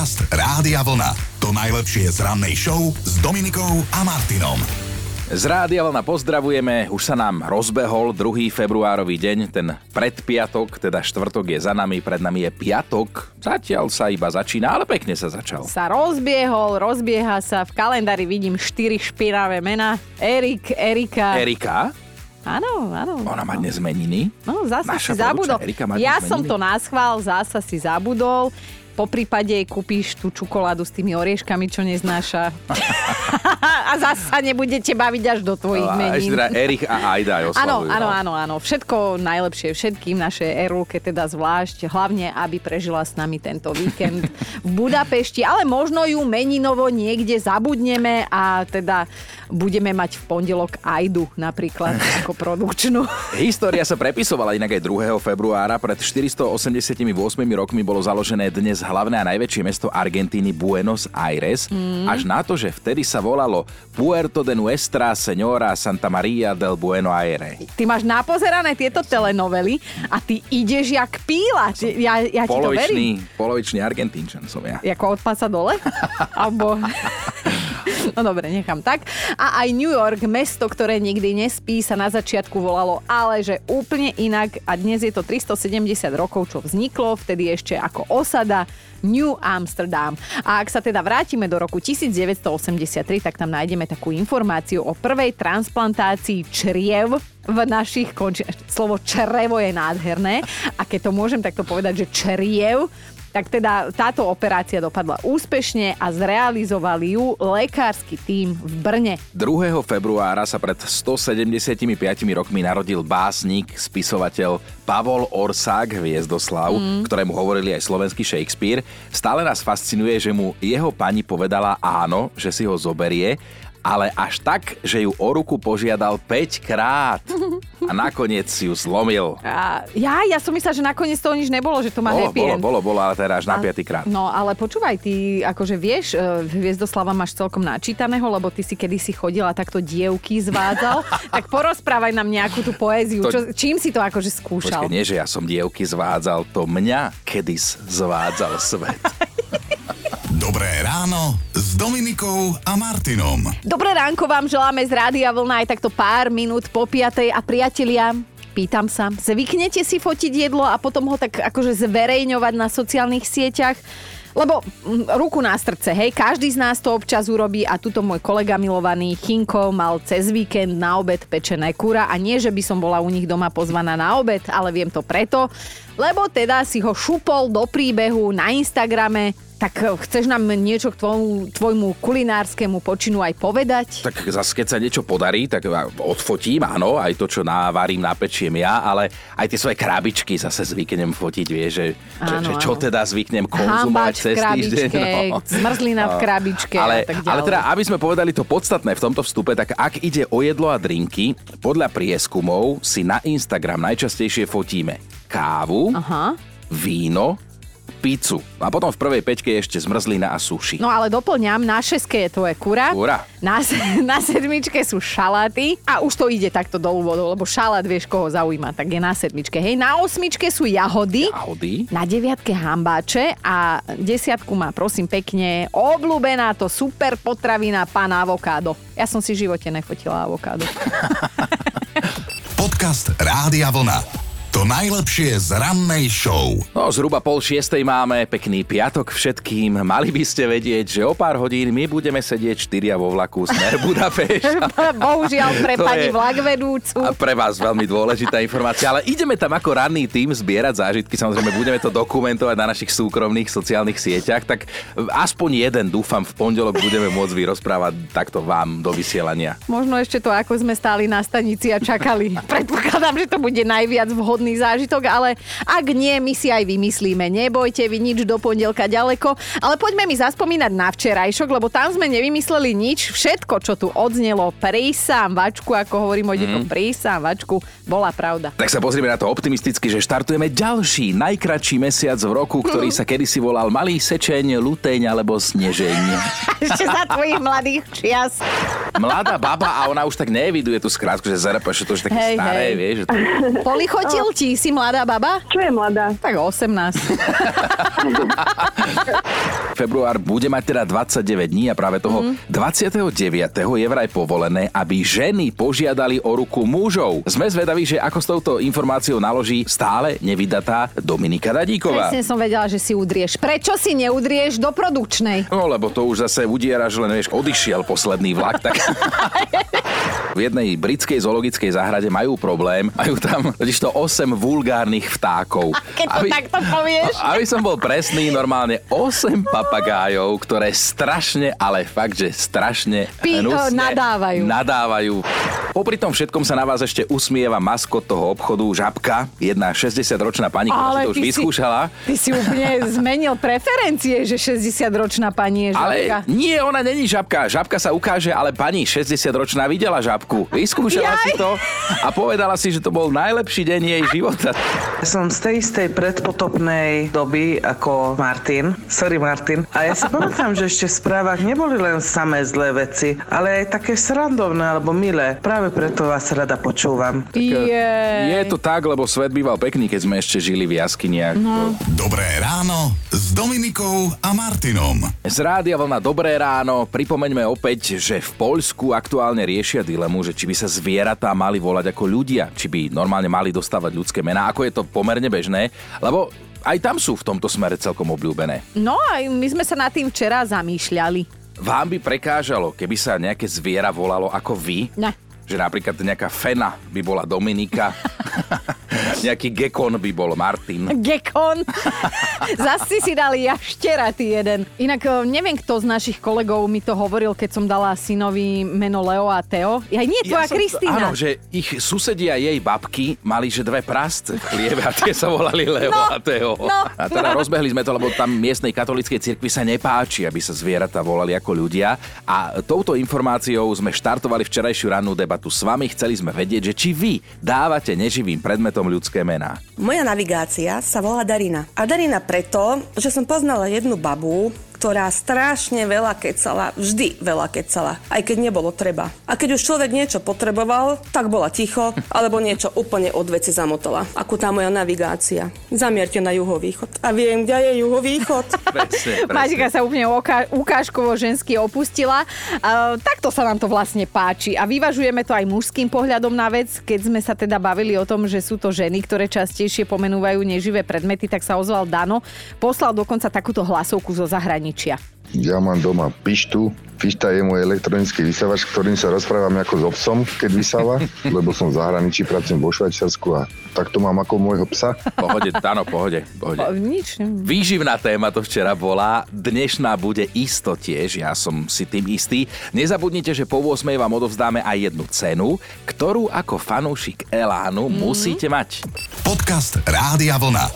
Podcast Rádia Vlna. To najlepšie z rannej show s Dominikou a Martinom. Z Rádia Vlna pozdravujeme, už sa nám rozbehol 2. februárový deň, ten predpiatok, teda štvrtok je za nami, pred nami je piatok, zatiaľ sa iba začína, ale pekne sa začal. Sa rozbiehol, rozbieha sa, v kalendári vidím 4 špinavé mena. Erik, Erika. Erika, Áno, áno. ona má dnes meniny. No, zasa Naša si zabudol. Erika má Ja som to naschvál, zasa si zabudol. Po prípade kúpíš tú čokoládu s tými orieškami, čo neznáša. a zasa nebudete baviť až do tvojich A ešte teda Erich a Aida aj Áno, áno, no. áno, áno. Všetko najlepšie všetkým, naše Erulke teda zvlášť. Hlavne, aby prežila s nami tento víkend v Budapešti. Ale možno ju meninovo niekde zabudneme a teda budeme mať v pondelok Aidu napríklad ako produkčnú. História sa prepisovala inak aj 2. februára. Pred 488 rokmi bolo založené dnes hlavné a najväčšie mesto Argentíny Buenos Aires. Mm. Až na to, že vtedy sa volalo Puerto de Nuestra Señora Santa Maria del Bueno Aire. Ty máš napozerané tieto telenovely a ty ideš jak píla. Ja, ja ti to verím. Polovičný, polovičný Argentínčan som ja. Jako od dole? Alebo... No dobre, nechám tak. A aj New York, mesto, ktoré nikdy nespí, sa na začiatku volalo ale že úplne inak a dnes je to 370 rokov, čo vzniklo, vtedy ešte ako osada New Amsterdam. A ak sa teda vrátime do roku 1983, tak tam nájdeme takú informáciu o prvej transplantácii čriev v našich konči... Slovo črevo je nádherné a keď to môžem takto povedať, že čriev tak teda táto operácia dopadla úspešne a zrealizovali ju lekársky tím v Brne. 2. februára sa pred 175 rokmi narodil básnik, spisovateľ Pavol Orsák Hviezdoslav, mm. ktorému hovorili aj slovenský Shakespeare. Stále nás fascinuje, že mu jeho pani povedala áno, že si ho zoberie, ale až tak, že ju o ruku požiadal 5 krát. A nakoniec si ju zlomil. A ja, ja som myslela, že nakoniec toho nič nebolo, že to má Bolo, happy bolo, end. bolo, bolo, ale teda až na A- 5 krát. No ale počúvaj, ty akože vieš, e, Hviezdoslava máš celkom načítaného, lebo ty si kedysi chodila takto dievky zvádzal, tak porozprávaj nám nejakú tú poéziu. To- Čo, čím si to akože skúšal? Počkej, nie, že ja som dievky zvádzal, to mňa kedys zvádzal svet. Dobré ráno s Dominikou a Martinom. Dobré ránko vám želáme z Rádia Vlna aj takto pár minút po piatej a priatelia, pýtam sa, zvyknete si fotiť jedlo a potom ho tak akože zverejňovať na sociálnych sieťach? Lebo mm, ruku na srdce, hej, každý z nás to občas urobí a tuto môj kolega milovaný Chinko mal cez víkend na obed pečené kura a nie, že by som bola u nich doma pozvaná na obed, ale viem to preto, lebo teda si ho šupol do príbehu na Instagrame, tak eh, chceš nám niečo k tvojmu, tvojmu kulinárskému počinu aj povedať? Tak zase, keď sa niečo podarí, tak odfotím, áno, aj to, čo navarím, napečiem ja, ale aj tie svoje krabičky zase zvyknem fotiť, vieš, že, že, Áno, že čo áno. teda zvyknem konzumovať Hambač cez týždeň. krabičke, zmrzlina v No. krabičke ale, tak ďalej. ale teda, aby sme povedali to podstatné v tomto vstupe, tak ak ide o jedlo a drinky, podľa prieskumov si na Instagram najčastejšie fotíme kávu, Aha. víno, pizzu. A potom v prvej peťke je ešte zmrzlina a suši. No ale doplňam, na šeske je tvoje kura, Kura. Na, na sedmičke sú šaláty a už to ide takto dolu vodou, lebo šalát vieš, koho zaujíma, tak je na sedmičke. Hej, na osmičke sú jahody, Jahody. na deviatke hambáče a desiatku má prosím pekne obľúbená to super potravina pán avokádo. Ja som si v živote nefotila avokádo. Podcast Rádia Vlna. To najlepšie z rannej show. No, zhruba pol šiestej máme, pekný piatok všetkým. Mali by ste vedieť, že o pár hodín my budeme sedieť štyria vo vlaku smer Budapešť. Bohužiaľ pre To pani je- vlakvedúcu. A pre vás veľmi dôležitá informácia, ale ideme tam ako ranný tým zbierať zážitky, samozrejme budeme to dokumentovať na našich súkromných sociálnych sieťach, tak aspoň jeden dúfam v pondelok budeme môcť vyrozprávať takto vám do vysielania. Možno ešte to, ako sme stáli na stanici a čakali. Predpokladám, že to bude najviac vhodný zážitok, ale ak nie, my si aj vymyslíme. Nebojte, vy nič do pondelka ďaleko. Ale poďme mi zaspomínať na včerajšok, lebo tam sme nevymysleli nič. Všetko, čo tu odznelo, prísam vačku, ako hovorím o dekom, prísam vačku, bola pravda. Tak sa pozrieme na to optimisticky, že štartujeme ďalší, najkratší mesiac v roku, ktorý sa kedysi volal Malý sečeň, luteň alebo snežeň. Ešte za tvojich mladých čias. Mladá baba a ona už tak neeviduje tú skrátku, že že to už také Hej, staré, hej. vieš. Že to... Polichotil ti, si mladá baba? Čo je mladá? Tak 18. február bude mať teda 29 dní a práve toho mm. 29. je vraj povolené, aby ženy požiadali o ruku mužov. Sme zvedaví, že ako s touto informáciou naloží stále nevydatá Dominika Dadíková. Presne som vedela, že si udrieš. Prečo si neudrieš do produkčnej? No lebo to už zase udiera, že len vieš, odišiel posledný vlak, tak... v jednej britskej zoologickej záhrade majú problém, majú tam totižto 8 vulgárnych vtákov. Keď to aby, takto povieš. Aby som bol presný, normálne 8 papagájov, ktoré strašne, ale fakt, že strašne Pí, hnusne nadávajú. nadávajú. Popri tom všetkom sa na vás ešte usmieva maskot toho obchodu, žabka, jedna 60-ročná pani, ktorá si to už ty vyskúšala. Si, ty si úplne zmenil preferencie, že 60-ročná pani je žabka. Ale nie, ona není žabka. Žabka sa ukáže, ale pani 60-ročná videla žabku. Vyskúšala Jaj. si to a povedala si, že to bol najlepší deň jej života. Som z tej istej predpotopnej doby ako Martin. Sorry Martin. A ja si pamätám, že ešte v správach neboli len samé zlé veci, ale aj také srandovné alebo milé. Práve preto vás rada počúvam. Je to tak, lebo svet býval pekný, keď sme ešte žili v jaskyniach. No. Dobré ráno s Dominikou a Martinom. Z rádia vlna Dobré ráno. Pripomeňme opäť, že v Poľsku aktuálne riešia dilemu, že či by sa zvieratá mali volať ako ľudia, či by normálne mali dostávať ľudské mená, ako je to pomerne bežné, lebo aj tam sú v tomto smere celkom obľúbené. No aj my sme sa nad tým včera zamýšľali. Vám by prekážalo, keby sa nejaké zviera volalo ako vy? Ne. Že napríklad nejaká fena by bola Dominika. Nejaký gekon by bol Martin. Gekon? Zas si si dali jaštera, ty jeden. Inak eh, neviem, kto z našich kolegov mi to hovoril, keď som dala synovi meno Leo a Teo. Ja nie, tvoja ja Kristýna. Áno, že ich susedia jej babky mali, že dve prasce chliebe a tie sa volali Leo no, a Teo. No, a teda no. rozbehli sme to, lebo tam miestnej katolíckej cirkvi sa nepáči, aby sa zvieratá volali ako ľudia. A touto informáciou sme štartovali včerajšiu rannú debatu s vami. Chceli sme vedieť, že či vy dávate neživým predmetom ľudské mená. Moja navigácia sa volá Darina. A Darina preto, že som poznala jednu babu, ktorá strašne veľa kecala, vždy veľa kecala, aj keď nebolo treba. A keď už človek niečo potreboval, tak bola ticho, alebo niečo úplne od veci zamotala. Ako tá moja navigácia. Zamierte na juhovýchod. A viem, kde je juhovýchod. Maťka sa úplne oka- ukážkovo žensky opustila. Uh, takto sa nám to vlastne páči. A vyvažujeme to aj mužským pohľadom na vec. Keď sme sa teda bavili o tom, že sú to ženy, ktoré častejšie pomenúvajú neživé predmety, tak sa ozval Dano. Poslal dokonca takúto hlasovku zo zahraničia zahraničia. Ja mám doma pištu. Pišta je môj elektronický vysávač, ktorým sa rozprávam ako s obsom, keď vysáva, lebo som v zahraničí, pracujem vo Švajčiarsku a tak to mám ako môjho psa. Pohode, áno, pohode, pohode. Po, nič. Výživná téma to včera bola, dnešná bude isto tiež, ja som si tým istý. Nezabudnite, že po 8 vám odovzdáme aj jednu cenu, ktorú ako fanúšik Elánu mm. musíte mať. Podcast Rádia Vlna.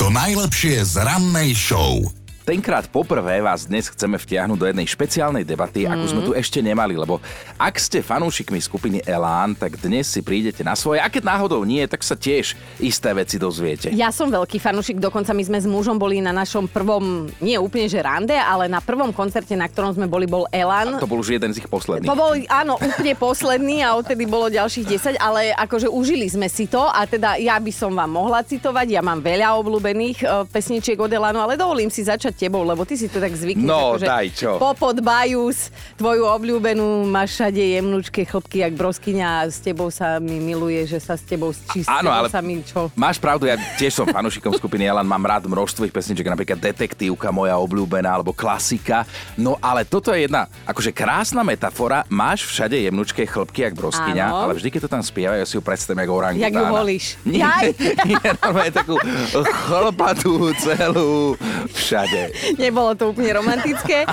To najlepšie z rannej show. Tenkrát poprvé vás dnes chceme vtiahnuť do jednej špeciálnej debaty, mm. ako sme tu ešte nemali, lebo ak ste fanúšikmi skupiny Elán, tak dnes si prídete na svoje, a keď náhodou nie, tak sa tiež isté veci dozviete. Ja som veľký fanúšik, dokonca my sme s mužom boli na našom prvom, nie úplne že rande, ale na prvom koncerte, na ktorom sme boli, bol Elán. A to bol už jeden z ich posledných. To bol, áno, úplne posledný a odtedy bolo ďalších 10, ale akože užili sme si to a teda ja by som vám mohla citovať, ja mám veľa obľúbených uh, pesničiek od Elánu, ale dovolím si začať tebou, lebo ty si to tak zvykneš. No, daj, čo? Popod Bajus, tvoju obľúbenú, máš všade jemnúčke chlopky, jak broskyňa a s tebou sa mi miluje, že sa s tebou čistí. Áno, ale sa mi čo? máš pravdu, ja tiež som fanúšikom skupiny Alan, mám rád množstvo ich pesniček, napríklad Detektívka, moja obľúbená, alebo klasika. No ale toto je jedna, akože krásna metafora, máš všade jemnúčke chlopky, jak broskyňa, ale vždy, keď to tam spievajú, ja si ju predstavím, jak orangutána. Jak ju volíš? Nie, nie, nie, takú celú všade. Nebolo to úplne romantické.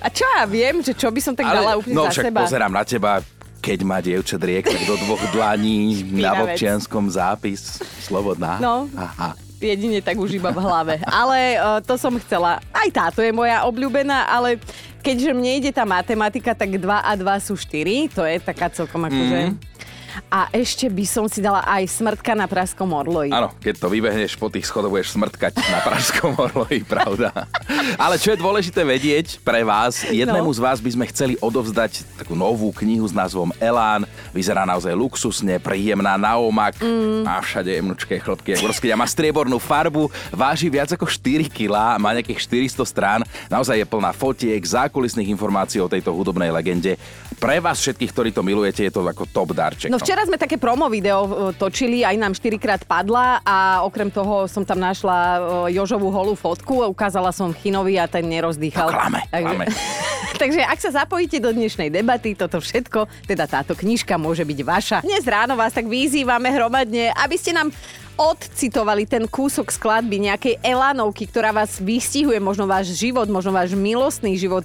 A čo ja viem, že čo by som tak Ale, dala úplne no, za však seba? pozerám na teba, keď má dievča driek, tak do dvoch dlaní na občianskom zápis. Slobodná. No. Aha jedine tak už iba v hlave. Ale uh, to som chcela. Aj táto je moja obľúbená, ale keďže mne ide tá matematika, tak 2 a 2 sú 4. To je taká celkom akože... Mm. A ešte by som si dala aj smrtka na Pražskom orloji. Áno, keď to vybehneš po tých schodoch, budeš smrtkať na Pražskom orloji, pravda. Ale čo je dôležité vedieť pre vás, jednému No. z vás by sme chceli odovzdať takú novú knihu s názvom Elán. Vyzerá naozaj luxusne, príjemná na omak. Mm. Má všade jemnučké chlopky, rozkydia. Má striebornú farbu, váži viac ako 4 kg, má nejakých 400 strán. Naozaj je plná fotiek, zákulisných informácií o tejto hudobnej legende. Pre vás všetkých, ktorí to milujete, je to ako top darček. No včera sme také promo video e, točili, aj nám 4 krát padla a okrem toho som tam našla e, Jožovú holú fotku, ukázala som Chinovi a ten nerozdýchal. Klame, klame. Takže ak sa zapojíte do dnešnej debaty, toto všetko, teda táto knižka môže byť vaša. Dnes ráno vás tak vyzývame hromadne, aby ste nám odcitovali ten kúsok skladby nejakej Elanovky, ktorá vás vystihuje, možno váš život, možno váš milostný život.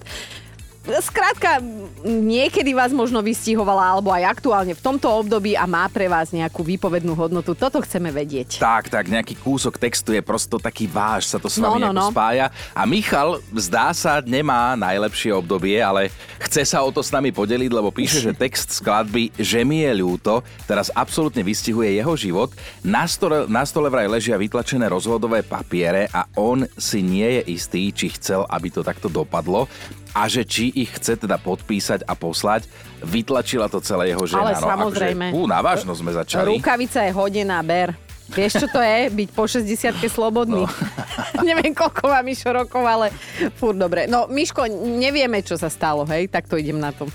Skrátka, niekedy vás možno vystihovala, alebo aj aktuálne v tomto období a má pre vás nejakú výpovednú hodnotu. Toto chceme vedieť. Tak, tak, nejaký kúsok textu je prosto taký váš, sa to s No, vami no, nejako no. spája. A Michal, zdá sa, nemá najlepšie obdobie, ale chce sa o to s nami podeliť, lebo píše, že text skladby Že mi je ľúto teraz absolútne vystihuje jeho život. Na stole, na stole vraj ležia vytlačené rozhodové papiere a on si nie je istý, či chcel, aby to takto dopadlo a že či ich chce teda podpísať a poslať. Vytlačila to celé jeho žena. Ale no, samozrejme. Akože, ú, na vážno sme začali. Rukavica je hodená, ber. Vieš, čo to je? Byť po 60 slobodný. No. Neviem, koľko má Mišo rokov, ale furt dobre. No, Miško, nevieme, čo sa stalo, hej? Tak to idem na to.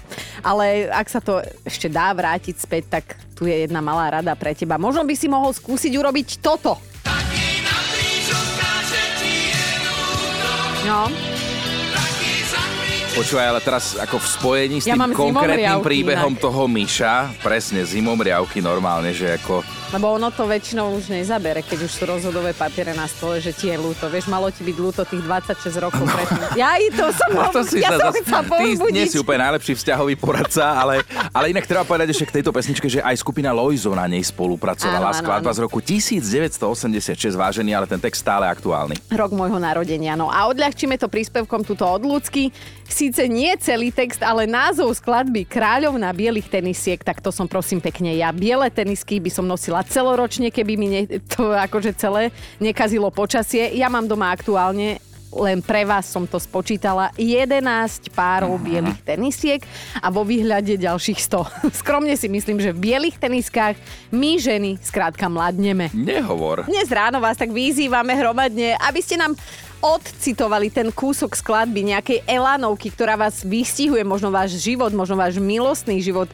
Ale ak sa to ešte dá vrátiť späť, tak tu je jedna malá rada pre teba. Možno by si mohol skúsiť urobiť toto. No, Počúvaj, ale teraz ako v spojení s Ja tým konkrétnym príbehom inak. toho Myša, presne zimomriavky normálne, že ako... lebo ono to väčšinou už nezabere, keď už sú rozhodové papiere na stole, že ti je ľúto. Vieš, malo ti byť ľúto tých 26 rokov predtým. Ja i to som, A to si ja sa som zas- chcela Ty nie si úplne najlepší vzťahový poradca, ale, ale inak treba povedať ešte k tejto pesničke, že aj skupina Loizo na nej spolupracovala. Áno, Skladba z roku 1986, vážený, ale ten text stále aktuálny. Rok môjho narodenia. No a odľahčíme to príspevkom tuto od Ľudsky. Síce nie celý text, ale názov skladby Kráľovna bielých tenisiek, tak to som prosím pekne ja. Biele tenisky by som nosila celoročne, keby mi ne, to akože celé nekazilo počasie. Ja mám doma aktuálne len pre vás som to spočítala 11 párov bielých tenisiek a vo výhľade ďalších 100. Skromne si myslím, že v bielých teniskách my ženy skrátka mladneme. Nehovor. Dnes ráno vás tak vyzývame hromadne, aby ste nám odcitovali ten kúsok skladby nejakej Elanovky, ktorá vás vystihuje, možno váš život, možno váš milostný život.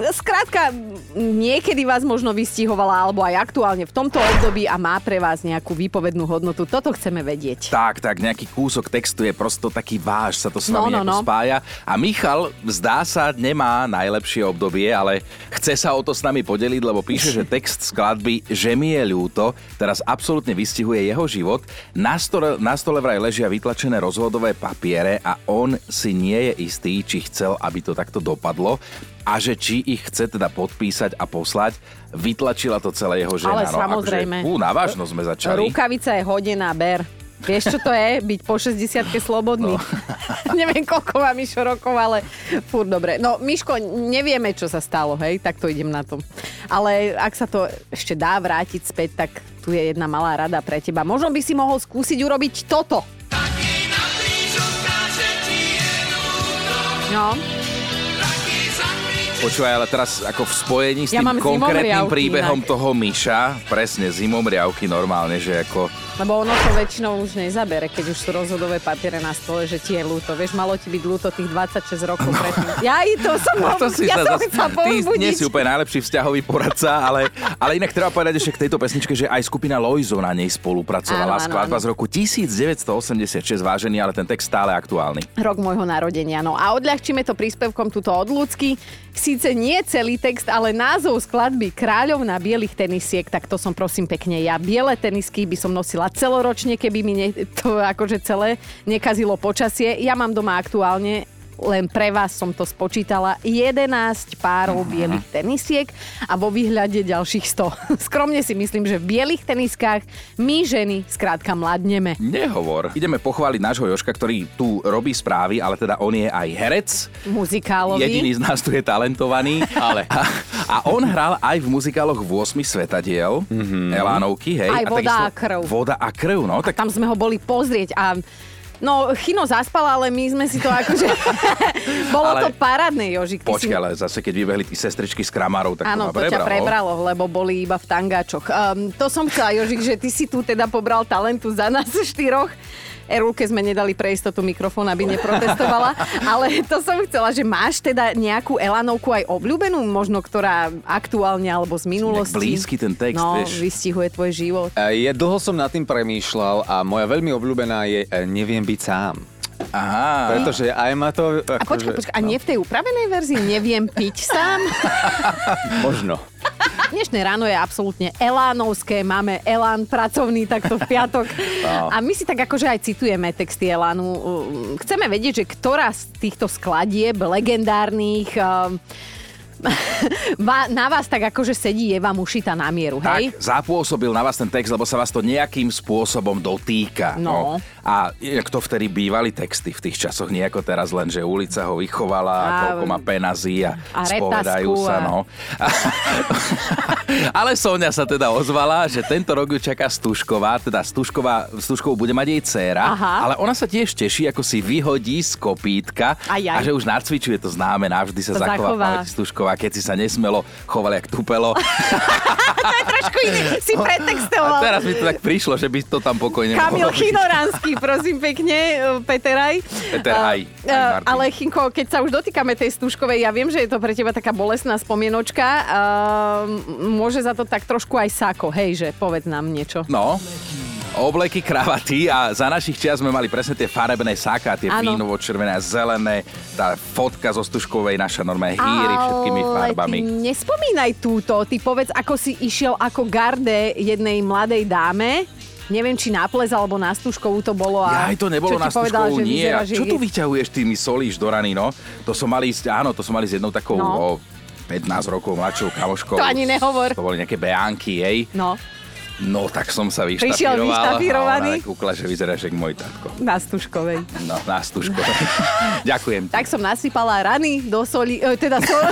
Skrátka, niekedy vás možno vystihovala, alebo aj aktuálne v tomto období a má pre vás nejakú výpovednú hodnotu. Toto chceme vedieť. Tak, tak, nejaký kúsok textu je prosto taký váš, sa to s No, vami no, nejako no. spája. A Michal, zdá sa, nemá najlepšie obdobie, ale chce sa o to s nami podeliť, lebo píše, že text skladby Že mi je ľúto teraz absolútne vystihuje jeho život. Na stole, na stole vraj ležia vytlačené rozhodové papiere a on si nie je istý, či chcel, aby to takto dopadlo a že či ich chce teda podpísať a poslať. Vytlačila to celé jeho žena. Ale no, samozrejme. Akože, ú, na vážno sme začali. Rukavica je hodená, ber. Vieš, čo to je? Byť po 60 slobodný. No. Neviem, koľko má Mišo rokov, ale furt dobre. No, Miško, nevieme, čo sa stalo, hej? Tak to idem na to. Ale ak sa to ešte dá vrátiť späť, tak tu je jedna malá rada pre teba. Možno by si mohol skúsiť urobiť toto. No, Počúvaj, ale teraz ako v spojení s Ja tým mám konkrétnym príbehom inak. toho Myša, presne zimomriavky normálne, že ako... lebo ono to väčšinou už nezabere, keď už sú rozhodové papiere na stole, že ti je ľúto. Vieš, malo ti byť ľúto tých 26 rokov predtým. Ja i to som, No to si ja sa som zas... Ty nie si úplne najlepší vzťahový poradca, ale, ale inak treba povedať ešte k tejto pesničke, že aj skupina Loizo na nej spolupracovala. Áno, áno, Skladba áno. z roku 1986, vážený, ale ten text stále aktuálny. Rok môjho narodenia. No a odľahčíme to príspevkom tuto od Ľudsky. Síce nie celý text, ale názov skladby Kráľovna bielých tenisiek, tak to som prosím pekne ja. Biele tenisky by som nosila celoročne, keby mi ne, to akože celé nekazilo počasie. Ja mám doma aktuálne len pre vás som to spočítala 11 párov bielých tenisiek a vo výhľade ďalších 100. Skromne si myslím, že v bielých teniskách my ženy skrátka mladneme. Nehovor. Ideme pochváliť nášho Joška, ktorý tu robí správy, ale teda on je aj herec. Muzikálový. Jediný z nás tu je talentovaný. Ale. A, a A on hral aj v muzikáloch 8 svetadiel, mm-hmm. Elánovky, hej. Aj a Voda takisto a krv. Voda a krv, no. Tak Tam sme ho boli pozrieť a No, Chino zaspal, ale my sme si to akože... Bolo Ale- to parádne, Jožik. ty si- Počkaj, ale zase keď vybehli tí sestričky s kramárov, tak Áno, to to ťa prebralo. prebralo, lebo boli iba v tangáčoch. Um, to som chcela, Jožik, že ty si tu teda pobral talentu za nás štyroch. Erulke sme nedali pre istotu mikrofón, aby neprotestovala, ale to som chcela, že máš teda nejakú Elanovku aj obľúbenú, možno ktorá aktuálne alebo z minulosti. blízky ten text, no, vieš. vystihuje tvoj život. Je, dlho som nad tým premýšľal a moja veľmi obľúbená je e, Neviem byť sám. Aha. Pretože aj ma to... A počkaj, akože- počkaj, a nie v tej upravenej verzii neviem piť sám? Možno. Dnešné ráno je absolútne elánovské, máme elán pracovný takto v piatok. A my si tak akože aj citujeme texty elánu. Chceme vedieť, že ktorá z týchto skladieb legendárnych va- na vás tak akože sedí, je vám ušita na mieru, hej? Tak, zapôsobil na vás ten text, lebo sa vás to nejakým spôsobom dotýka. No. A jak to vtedy bývali texty v tých časoch, nie ako teraz len, že ulica ho vychovala, a A- koľko má penazí a, a spovedajú sa. a- No. Ale Sonia sa teda ozvala, že tento rok ju čaká Stušková, teda Stušková, Stuškovú bude mať jej dcéra, Aha. ale ona sa tiež teší, ako si vyhodí z kopítka Aj, aj. a že už nacvičuje to známe, navždy sa To zachová zachová. Stušková, keď si sa nesmelo choval jak tupelo. to je trošku iný, si A pretextoval. teraz mi to tak prišlo, že by to tam pokojne Kamil. Chinoránsky, prosím pekne, Peteraj. Peter A, aj, aj Martin. Ale Chinko, keď sa už dotýkame tej Stužkovej, ja viem, že je to pre teba taká bolestná spomienočka. Uh, môže za to tak trošku aj Sako, hej, že povedz nám niečo. No, obleky, kravaty a za našich čias sme mali presne tie farebné sáka, tie Áno. vínovo, červené a zelené, tá fotka zo Stužkovej, naša normálne hýry všetkými farbami. Ty nespomínaj túto, ty povedz, ako si išiel ako garde jednej mladej dáme, neviem, či na ples alebo na Stužkovú to bolo. A Ja, aj to nebolo na Stužkovú, nie. Že čo tu je- vyťahuješ, ty mi solíš do rany, no? To som mali, ísť- áno, to som mali s jednou takou No. o 15 rokov mladšou kamoškou. To ani nehovor. To boli nejaké beánky jej. No, No, tak som sa vyštafíroval. A ona kúkla, že vyzeráš jak môj tatko. na Stužkovej. No, na Stužko. Ďakujem. ti. Tak som nasypala rany do soli, e, teda sol,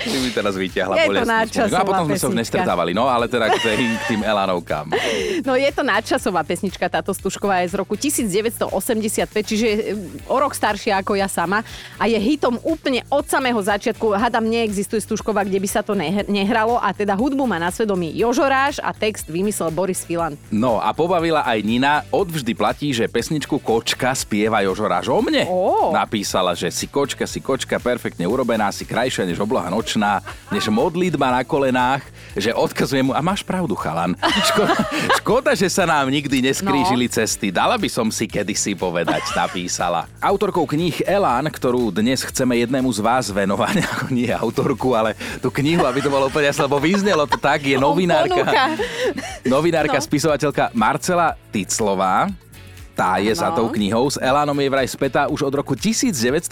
keď mi teraz vyťahla Je to bolestnú nadčasová. A potom sme sa už nestretávali, no ale teda k, tej, k tým Elanovkám. No je to nadčasová pesnička, táto Stužková je z roku 1985, čiže je o rok staršia ako ja sama a je hitom úplne od samého začiatku. Hadam, neexistuje Stužková, kde by sa to nehr- nehralo a teda hudbu má na svedomí Jožoráš a text vymyslel Boris Filan. No a pobavila aj Nina. Odvždy platí, že pesničku Kočka spieva Jožoráš o mne. Ó. Napísala, že si kočka, si kočka, perfektne urobená, si krajšia než obloha nočná, než modlitba na kolenách, že odkazujem mu, a máš pravdu, chalan. Škoda, škoda že sa nám nikdy neskrížili No. cesty. Dala by som si kedysi povedať, napísala. Autorkou kníh Elán, ktorú dnes chceme jednému z vás venovať, ako nie autorku, ale tú knihu, aby to bolo úplne jasné, lebo vyznelo to tak, je novinárka. ponúka. Novinárka, No. spisovateľka Marcela Ticlová. Tá je za Áno. tou knihou. S Elánom je vraj spätá už od roku 1980,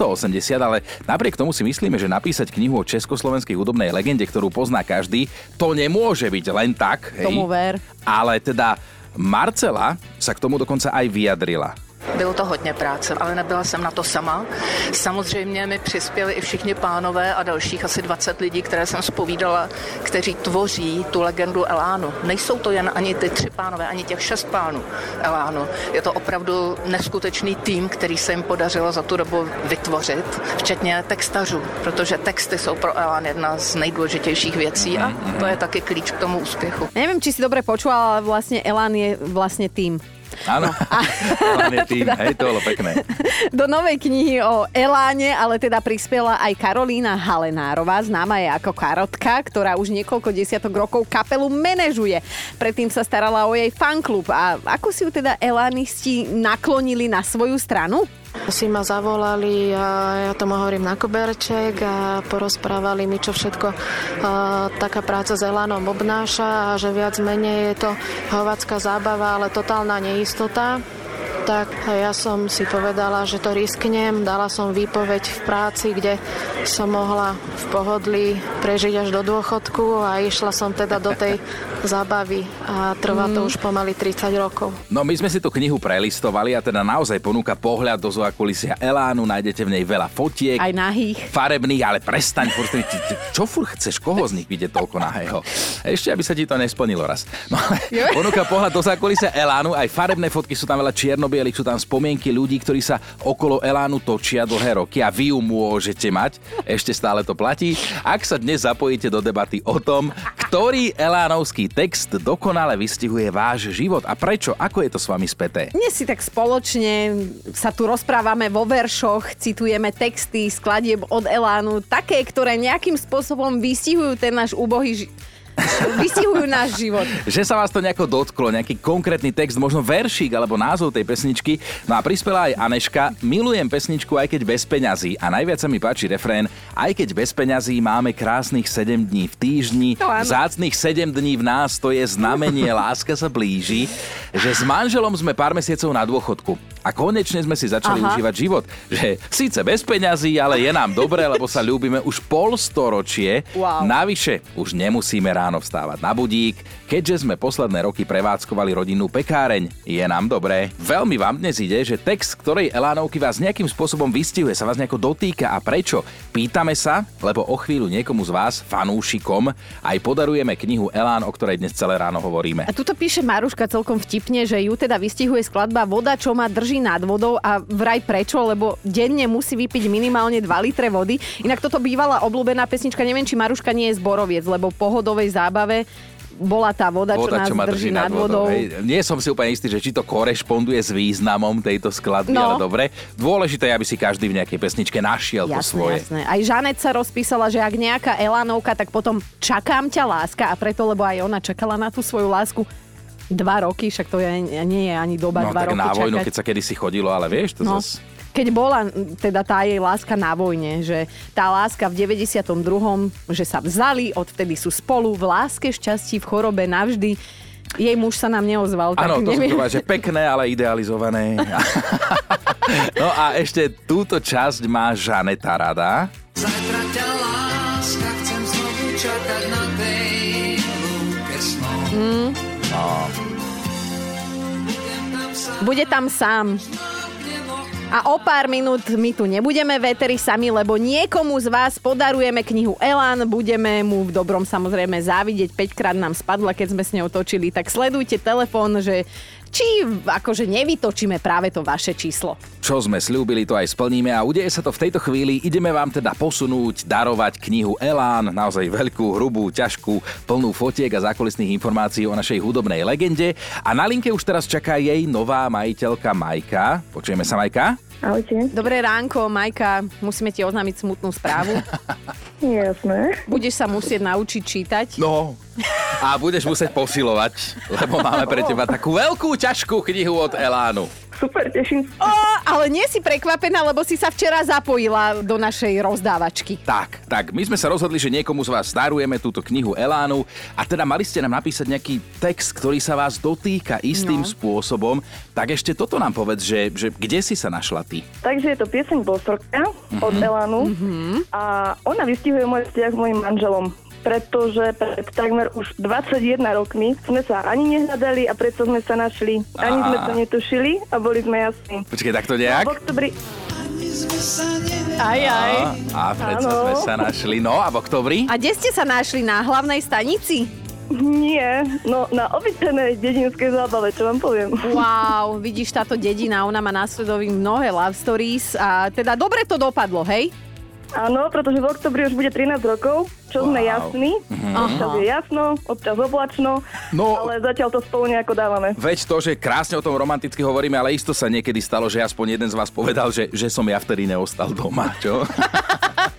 ale napriek tomu si myslíme, že napísať knihu o československej hudobnej legende, ktorú pozná každý, to nemôže byť len tak. Hej? Tomu ver. Ale teda Marcela sa k tomu dokonca aj vyjadrila. Bylo to hodně práce, ale nebyla jsem na to sama. Samozřejmě mi přispěli i všichni pánové a dalších asi 20 lidí, které jsem spovídala, kteří tvoří tu legendu Elánu. Nejsou to jen ani ty tři pánové, ani těch šest pánů Elánu. Je to opravdu neskutečný tým, který se jim podařilo za tu dobu vytvořit, včetně textařů, protože texty jsou pro Elán jedna z nejdůležitějších věcí a to je taky klíč k tomu úspěchu. Neviem, či si dobre počula, ale vlastne Elan je vlastne tým. Áno, Elán je tým, hej, to bolo pekné. Do novej knihy o Eláne, ale teda prispela aj Karolína Halenárová, známa je ako Karotka, ktorá už niekoľko desiatok rokov kapelu manažuje. Predtým sa starala o jej fanklub. A ako si ju teda elánisti naklonili na svoju stranu? Si ma zavolali a ja tomu hovorím na koberček a porozprávali mi, čo všetko a, taká práca s Elánom obnáša a že viac menej je to hovacká zábava, ale totálna neistota. Tak ja som si povedala, že to risknem. Dala som výpoveď v práci, kde som mohla v pohodlí prežiť až do dôchodku a išla som teda do tej zábavy a trvá to už pomaly 30 rokov. No my sme si tú knihu prelistovali a teda naozaj ponúka pohľad do zoakulisia Elánu, nájdete v nej veľa fotiek. Aj nahých. Farebných, ale prestaň, furt, ty, ty, čo furt chceš, koho z nich vidieť toľko nahého? Ešte, aby sa ti to nesplnilo raz. No ale ponúka pohľad do zákulisia Elánu, aj farebné fotky sú tam veľa čiernobielých, sú tam spomienky ľudí, ktorí sa okolo Elánu točia dlhé roky a vy ju môžete mať. Ešte stále to platí. Ak sa dnes zapojíte do debaty o tom, ktorý elánovský text dokonale vystihuje váš život a prečo, ako je to s vami späté? Dnes si tak spoločne sa tu rozprávame vo veršoch, citujeme texty, skladieb od Elánu, také, ktoré nejakým spôsobom vystihujú ten náš úbohý ži- vystihujú náš život. Že sa vás to nejako dotklo, nejaký konkrétny text, možno veršík alebo názov tej pesničky. No a prispela aj Aneška, milujem pesničku aj keď bez peňazí a najviac sa mi páči refrén, aj keď bez peňazí máme krásnych 7 dní v týždni, zácných 7 dní v nás, to je znamenie, láska sa blíži, že s manželom sme pár mesiacov na dôchodku a konečne sme si začali Aha. užívať život. Že síce bez peňazí, ale je nám dobre, lebo sa ľúbime už polstoročie. Wow. Navyše, už nemusíme ráno vstávať na budík, keďže sme posledné roky prevádzkovali rodinnú pekáreň. Je nám dobré. Veľmi vám dnes ide, že text, ktorej Elánovky vás nejakým spôsobom vystihuje, sa vás nejako dotýka a prečo? Pýtame sa, lebo o chvíľu niekomu z vás, fanúšikom, aj podarujeme knihu Elán, o ktorej dnes celé ráno hovoríme. A tuto píše Maruška celkom vtipne, že ju teda vystihuje skladba Voda, čo ma drží nad vodou a vraj prečo, lebo denne musí vypiť minimálne 2 litre vody. Inak toto bývala obľúbená pesnička, neviem, či Maruška nie je zboroviec, lebo pohodovej zábave bola tá voda, Voda, čo nás čo ma drží nad vodou. Hej. Nie som si úplne istý, že či to korešponduje s významom tejto skladby, No. ale dobre. Dôležité je, aby si každý v nejakej pesničke našiel to Jasné, svoje. jasné. Aj Žanet sa rozpísala, že ak nejaká Elanovka, tak potom čakám ťa láska a preto, lebo aj ona čakala na tú svoju lásku dva roky, však to je, nie je ani doba No dva tak roky na vojnu, čakať. keď sa kedysi chodilo, ale vieš, to No. zas... Keď bola teda tá jej láska na vojne, že tá láska v 92., že sa vzali, odvtedy sú spolu, v láske, šťastí, v chorobe navždy. Jej muž sa nám neozval, Áno, to som neviem. že pekné, ale idealizované. no a ešte túto časť má Žaneta rada. Zajtra ťa láska, chcem znovu čakať na tej lúke snov. Mm. No. Bude tam sám. A o pár minút my tu nebudeme veteri sami, lebo niekomu z vás podarujeme knihu Elan, budeme mu v dobrom samozrejme závidieť, 5 krát nám spadla, keď sme s ňou točili, tak sledujte telefón, že či akože nevytočíme práve to vaše číslo. Čo sme slúbili, to aj splníme a udeje sa to v tejto chvíli. Ideme vám teda posunúť, darovať knihu Elán, naozaj veľkú, hrubú, ťažkú, plnú fotiek a zákulisných informácií o našej hudobnej legende. A na linke už teraz čaká jej nová majiteľka Majka. Počujeme sa, Majka? Ahojte. Dobré ránko, Majka, musíme ti oznámiť smutnú správu. Jasné. Budeš sa musieť naučiť čítať. No. A budeš musieť posilovať, lebo máme pre teba takú veľkú, ťažkú knihu od Elánu. Super, teším sa. O, ale nie si prekvapená, lebo si sa včera zapojila do našej rozdávačky. Tak, tak, my sme sa rozhodli, že niekomu z vás darujeme túto knihu Elánu a teda mali ste nám napísať nejaký text, ktorý sa vás dotýka istým No. spôsobom. Tak ešte toto nám povedz, že, že kde si sa našla ty? Takže je to pieseň Bosorka od Mhm. Elanu a ona vystihuje môj vzťah s mojim manželom pretože pred takmer už 21 rokmi sme sa ani nehľadali a preto sme sa našli. Ani sme to netušili a boli sme jasní. Počkej, tak to nejak? V oktobri... Aj, aj. A, a predsa sme sa našli. No a v oktobri? A kde ste sa našli? Na hlavnej stanici? Nie, no na obyčajnej dedinskej zábave, čo vám poviem. Wow, vidíš táto dedina, ona má následový mnohé love stories a teda dobre to dopadlo, hej? Áno, pretože v oktobri už bude 13 rokov, čo sme Wow. jasní. Mhm. Občas je jasno, občas oblačno, No. ale zatiaľ to spolu nejako dávame. Veď to, že krásne o tom romanticky hovoríme, ale isto sa niekedy stalo, že aspoň jeden z vás povedal, že, že som ja vtedy neostal doma, čo?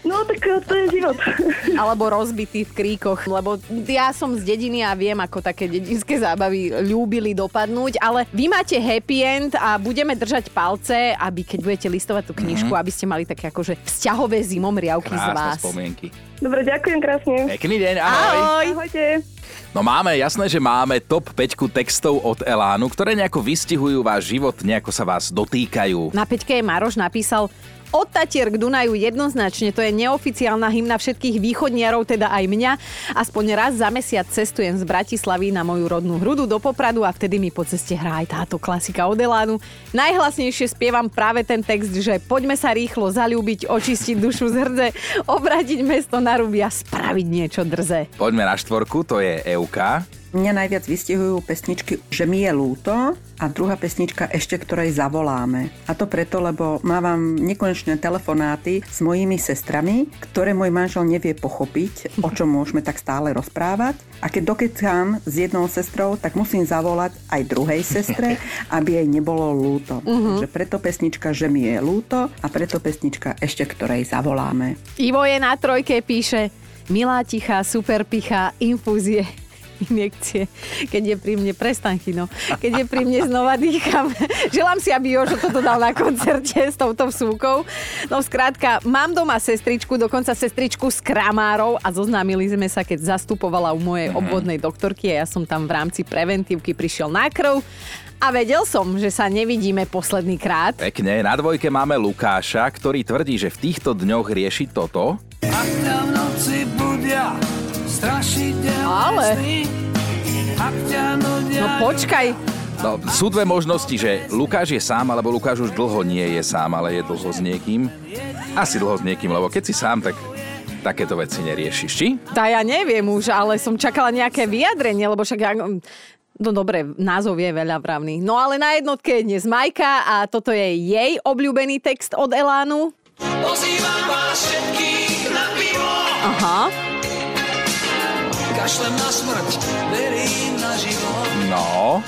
No tak eh, to je život. Alebo rozbitý v kríkoch, lebo ja som z dediny a viem, ako také dedinské zábavy ľúbili dopadnúť, ale vy máte happy end a budeme držať palce, aby keď budete listovať tú knižku, Mhm. aby ste mali také akože vzťahové zimomriavky z Krásne vás. spomienky. Dobre, ďakujem krásne. Pekný deň, ahoj. Ahoj. Ahojte. No máme, jasné, že máme top 5 textov od Elánu, ktoré nejako vystihujú váš život, nejako sa vás dotýkajú. Na peťke je Maroš napísal od Tatier k Dunaju jednoznačne, to je neoficiálna hymna všetkých východniarov, teda aj mňa. Aspoň raz za mesiac cestujem z Bratislavy na moju rodnú hrudu do Popradu a vtedy mi po ceste hrá aj táto klasika od Elánu. Najhlasnejšie spievam práve ten text, že poďme sa rýchlo zalúbiť, očistiť dušu z hrdze, obradiť mesto na ruby a spraviť niečo drze. Poďme na štvorku, to je EUK. Mňa najviac vystihujú pesničky Že mi je lúto a druhá pesnička Ešte ktorej zavoláme. A to preto, lebo mávam nekonečné telefonáty s mojimi sestrami, ktoré môj manžel nevie pochopiť, o čom môžeme tak stále rozprávať. A keď dokecám s jednou sestrou, tak musím zavolať aj druhej sestre, aby jej nebolo lúto. Mhm. Takže preto pesnička Že mi je lúto a preto pesnička Ešte ktorej zavoláme. Ivo je na trojke, píše Milá tichá, super pichá, infúzie injekcie, keď je pri mne, prestaň Chino, keď je pri mne znova dýcham. Želám si, aby Jožo toto dal na koncerte s touto vsúkou. No skrátka, mám doma sestričku, dokonca sestričku s kramárov a zoznámili sme sa, keď zastupovala u mojej obvodnej doktorky a ja som tam v rámci preventívky prišiel na krv. A vedel som, že sa nevidíme posledný krát. Pekne, na dvojke máme Lukáša, ktorý tvrdí, že v týchto dňoch rieši toto. Ťa v noci budia Ale- No počkaj, No, sú dve možnosti, že Lukáš je sám, alebo Lukáš už dlho nie je sám, ale je dlho s niekým. Asi dlho s niekým, lebo keď si sám, tak takéto veci neriešiš, či? tá ja neviem už, ale som čakala nejaké vyjadrenie, lebo však ja... No dobre, názov je veľa vravný. No ale na jednotke je dnes Majka a toto je jej obľúbený text od Elánu. Pozývam vás všetkých na pivo Aha. Kašlem na smrť, verím na život No.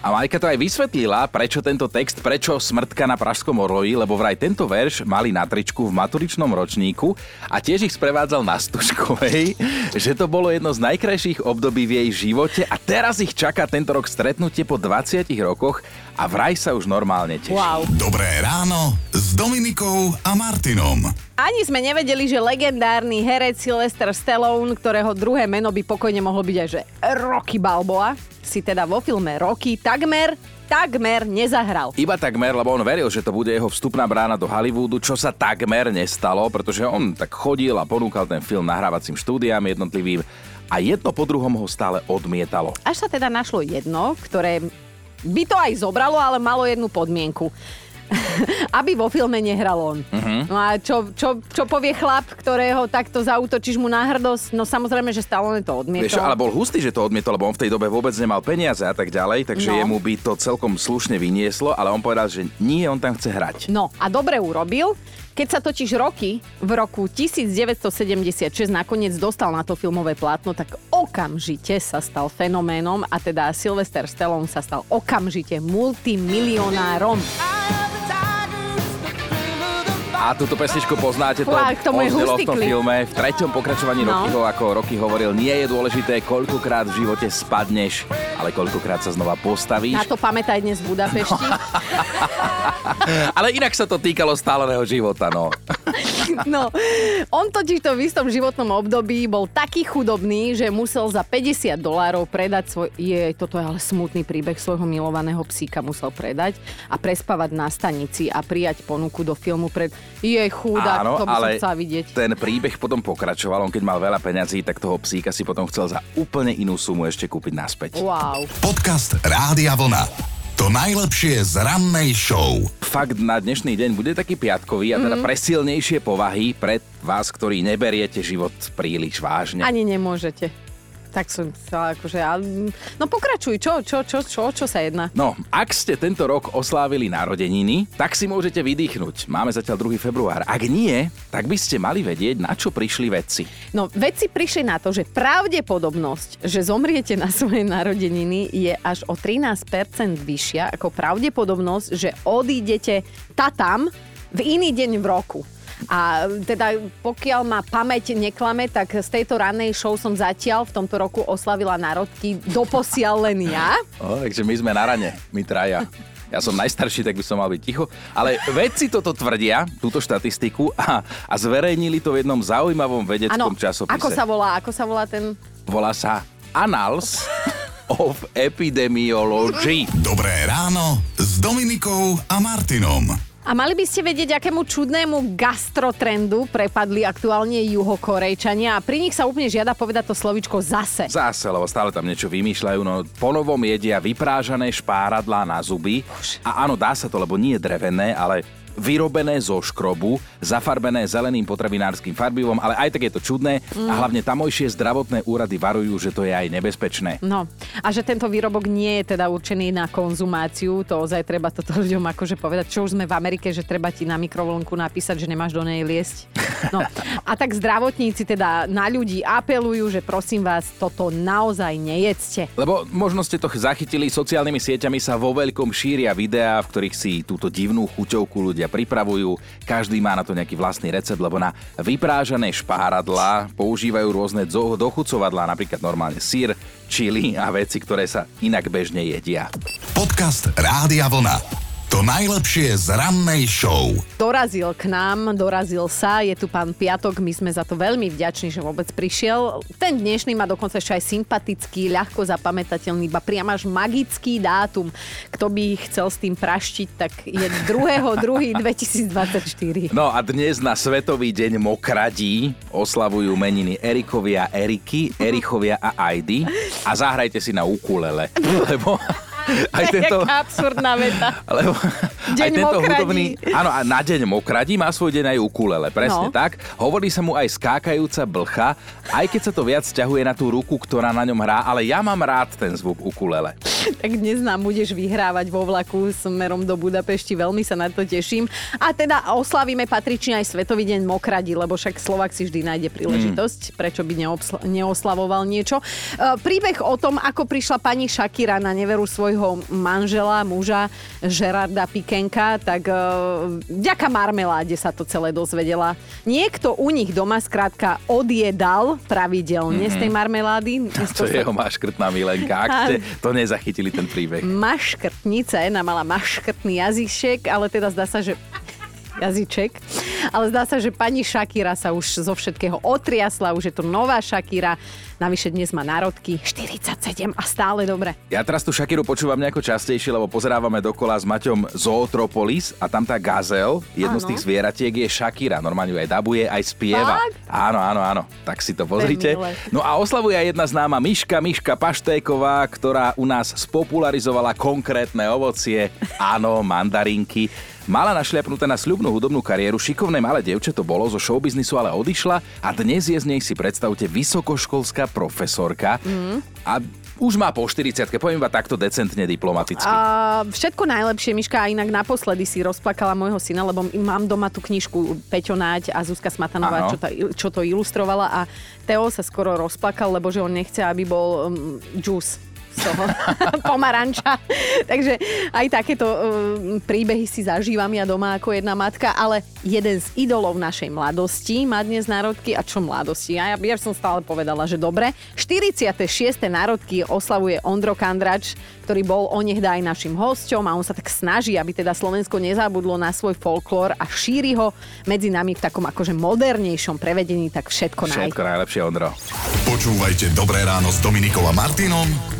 A Majka to aj vysvetlila, prečo tento text, prečo smrtka na Pražskom orloji, lebo vraj tento verš mali na tričku v maturičnom ročníku a tiež ich sprevádzal na Stužkovej, že to bolo jedno z najkrajších období v jej živote a teraz ich čaká tento rok stretnutie po 20 rokoch a vraj sa už normálne teší. Wow. Dobré ráno s Dominikou a Martinom. Ani sme nevedeli, že legendárny herec Sylvester Stallone, ktorého druhé meno by pokojne mohlo byť aj že Rocky Balboa, si teda vo filme Rocky takmer, takmer nezahral. Iba takmer, lebo on veril, že to bude jeho vstupná brána do Hollywoodu, čo sa takmer nestalo, pretože on tak chodil a ponúkal ten film nahrávacím štúdiám jednotlivým a jedno po druhom ho stále odmietalo. Až sa teda našlo jedno, ktoré by to aj zobralo, ale malo jednu podmienku. Aby vo filme nehral on. Mhm. No a čo, čo, čo povie chlap, ktorého takto zautočíš mu na hrdosť? No samozrejme, že Stallone to odmietol. Vieš, ale bol hustý, že to odmietol, lebo on v tej dobe vôbec nemal peniaze a tak ďalej, takže No. jemu by to celkom slušne vynieslo, ale on povedal, že nie, on tam chce hrať. No a dobre urobil. Keď sa totiž roky v roku 1976 nakoniec dostal na to filmové plátno, tak okamžite sa stal fenoménom a teda Sylvester Stallone sa stal okamžite multimilionárom. A túto pesničku poznáte, to Fú, a k tomu je v tom filme. V treťom pokračovaní No. Rockyho, ako Rocky hovoril, nie je dôležité, koľkokrát v živote spadneš, ale koľkokrát sa znova postavíš. Na to pamätaj dnes v Budapešti. Ale inak sa to týkalo stáleného života, no. No, on totiž to v istom životnom období bol taký chudobný, že musel za 50 dolárov predať svoj... Je, toto je ale smutný príbeh svojho milovaného psíka musel predať a prespávať na stanici a prijať ponuku do filmu pred... Je chudák, Áno, to by som ale chcela vidieť. ten príbeh potom pokračoval. On keď mal veľa peňazí, tak toho psíka si potom chcel za úplne inú sumu ešte kúpiť naspäť. Wow. Podcast Rádia Vlna. To najlepšie z rannej show. Fakt na dnešný deň bude taký piatkový a teda Mhm. pre silnejšie povahy, pre vás, ktorí neberiete život príliš vážne. Ani nemôžete. Tak som chcela akože... No pokračuj, čo, čo, čo, čo, čo sa jedná? No, ak ste tento rok oslávili narodeniny, tak si môžete vydýchnuť. Máme zatiaľ 2. február. Ak nie, tak by ste mali vedieť, na čo prišli vedci. No, vedci prišli na to, že pravdepodobnosť, že zomriete na svoje narodeniny je až o 13% vyššia ako pravdepodobnosť, že odídete tatam v iný deň v roku. A teda pokiaľ ma pamäť neklame, tak z tejto rannej show som zatiaľ v tomto roku oslavila národky doposiaľ len ja. O, takže my sme na rane, my traja. Ja som najstarší, tak by som mal byť ticho. Ale vedci toto tvrdia, túto štatistiku, a, a zverejnili to v jednom zaujímavom vedeckom Áno, časopise. ako sa volá, ako sa volá ten... Volá sa Annals of Epidemiology. Dobré ráno s Dominikou a Martinom. A mali by ste vedieť, akému čudnému gastrotrendu prepadli aktuálne juhokorejčania a pri nich sa úplne žiada povedať to slovičko zase. Zase, lebo stále tam niečo vymýšľajú, no ponovom jedia vyprážané špáradlá na zuby. A áno, dá sa to, lebo nie je drevené, ale vyrobené zo škrobu, zafarbené zeleným potravinárskym farbivom, ale aj tak je to čudné a hlavne tamojšie zdravotné úrady varujú, že to je aj nebezpečné. No a že tento výrobok nie je teda určený na konzumáciu, to ozaj treba toto ľuďom akože povedať, čo už sme v Amerike, že treba ti na mikrovlnku napísať, že nemáš do nej liesť. No a tak zdravotníci teda na ľudí apelujú, že prosím vás, toto naozaj nejedzte. Lebo možno ste to zachytili, sociálnymi sieťami sa vo veľkom šíria videá, v ktorých si túto divnú chuťovku ľudia pripravujú. Každý má na to nejaký vlastný recept, lebo na vyprážané špáradlá používajú rôzne zo- dochucovadlá, napríklad normálne sír, čili a veci, ktoré sa inak bežne jedia. Podcast Rádia Vlna. To najlepšie z rannej show. Dorazil k nám, dorazil sa, je tu pán Piatok, my sme za to veľmi vďační, že vôbec prišiel. Ten dnešný má dokonca ešte aj sympatický, ľahko zapamätateľný, iba priam až magický dátum. Kto by chcel s tým praštiť, tak je 2.2.2024. No a dnes na Svetový deň mokradí oslavujú meniny Erikovia, Eriky, Erichovia a Aidy. A zahrajte si na ukulele, lebo aj tento... Jaká absurdná veta. Lebo Deň aj tento mokradí. hudobný... Áno, a na deň mokradí má svoj deň aj ukulele, presne No. tak. Hovorí sa mu aj skákajúca blcha, aj keď sa to viac ťahuje na tú ruku, ktorá na ňom hrá, ale ja mám rád ten zvuk ukulele. Tak dnes nám budeš vyhrávať vo vlaku smerom do Budapešti, veľmi sa na to teším. A teda oslavíme patrične aj Svetový deň mokradí, lebo však Slovak si vždy nájde príležitosť, prečo by neobsla- neoslavoval niečo. E, príbeh o tom, ako prišla pani Shakira na neveru svojho manžela, muža Gerarda Pikenka, tak e, vďaka marmeláde sa to celé dozvedela. Niekto u nich doma skrátka odjedal pravidelne z tej marmelády. To je jeho maškrtná milenka. Ak ste to nezachytili ten príbeh. maškrtnica, jedna mala maškrtný jazyček, ale teda zdá sa, že jazyček. Ale zdá sa, že pani Shakira sa už zo všetkého otriasla, už je to nová Shakira. Navyše dnes má národky 47 a stále dobre. Ja teraz tú Shakiru počúvam nejako častejšie, lebo pozerávame dokola s Maťom Zootropolis a tam tá gazel, jedno z Áno. tých zvieratiek je Shakira. Normálne ju aj dabuje, aj spieva. Fakt? Áno, áno, áno. Tak si to pozrite. No a oslavuje aj jedna známa Miška, Miška Paštéková, ktorá u nás spopularizovala konkrétne ovocie. Áno, mandarinky. Mala našliapnuté na sľubnú hudobnú kariéru, šikovné malé dievče to bolo, zo showbiznisu ale odišla a dnes je z nej si predstavte vysokoškolská profesorka Mm. a už má po 40 poviem iba takto decentne diplomaticky. A všetko najlepšie, Miška, a inak naposledy si rozplakala môjho syna, lebo mám doma tú knižku Peťo Náď a Zuzka Smatanová, čo, tá, čo to ilustrovala a Teo sa skoro rozplakal, lebo že on nechce, aby bol um, juice z toho pomaranča. Takže aj takéto um, príbehy si zažívam ja doma ako jedna matka, ale jeden z idolov našej mladosti má dnes národky. A čo mladosti? Ja, ja som stále povedala, že dobre. 46. národky oslavuje Ondro Kandrač, ktorý bol onehda aj našim hosťom a on sa tak snaží, aby teda Slovensko nezabudlo na svoj folklór a šíri ho medzi nami v takom akože modernejšom prevedení, tak všetko, naj. Všetko najlepšie, Ondro. Počúvajte Dobré ráno s Dominikou a Martinom